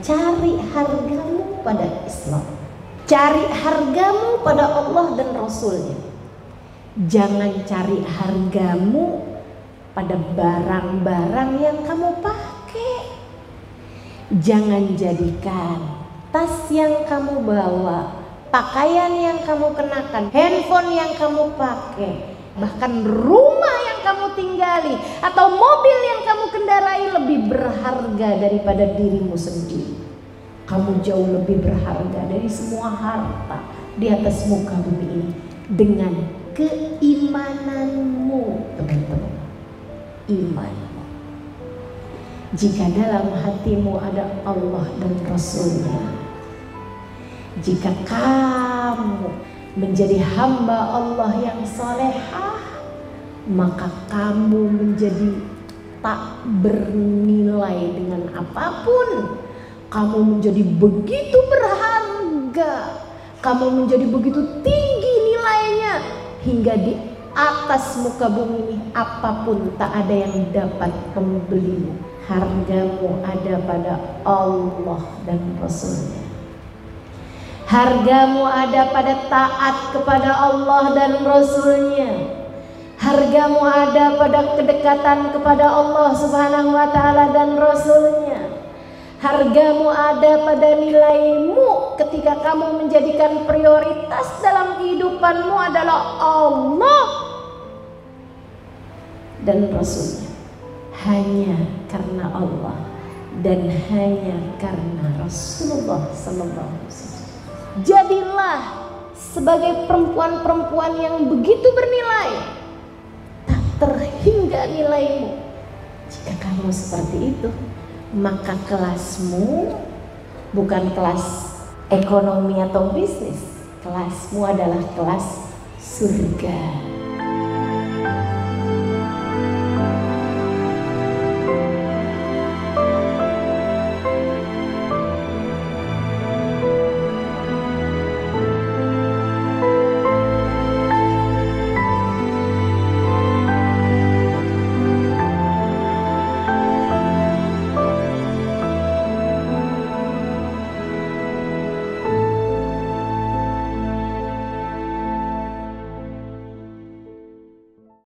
cari hargamu pada Islam. Cari hargamu pada Allah dan Rasulnya. Jangan cari hargamu pada barang-barang yang kamu pakai. Jangan jadikan tas yang kamu bawa, pakaian yang kamu kenakan, handphone yang kamu pakai, bahkan rumah yang kamu tinggali atau mobil yang kamu kendarai lebih berharga daripada dirimu sendiri. Kamu jauh lebih berharga dari semua harta di atas muka bumi ini dengan keimananmu, teman-teman. Imanmu. Jika dalam hatimu ada Allah dan Rasulnya, jika kamu menjadi hamba Allah yang solehah, maka kamu menjadi tak bernilai dengan apa pun. Kamu menjadi begitu berharga, kamu menjadi begitu tinggi nilainya hingga di atas muka bumi ini apa pun tak ada yang dapat membelimu. Hargamu ada pada Allah dan Rasulnya. Hargamu ada pada taat kepada Allah dan Rasulnya. Hargamu ada pada kedekatan kepada Allah Subhanahu wa taala dan Rasulnya. Hargamu ada pada nilaimu ketika kamu menjadikan prioritas dalam kehidupanmu adalah Allah dan Rasulnya. Hanya karena Allah dan hanya karena Rasulullah Sallallahu. Jadilah sebagai perempuan-perempuan yang begitu bernilai, nilaimu. Jika kamu seperti itu, maka kelasmu bukan kelas ekonomi atau bisnis, kelasmu adalah kelas surga.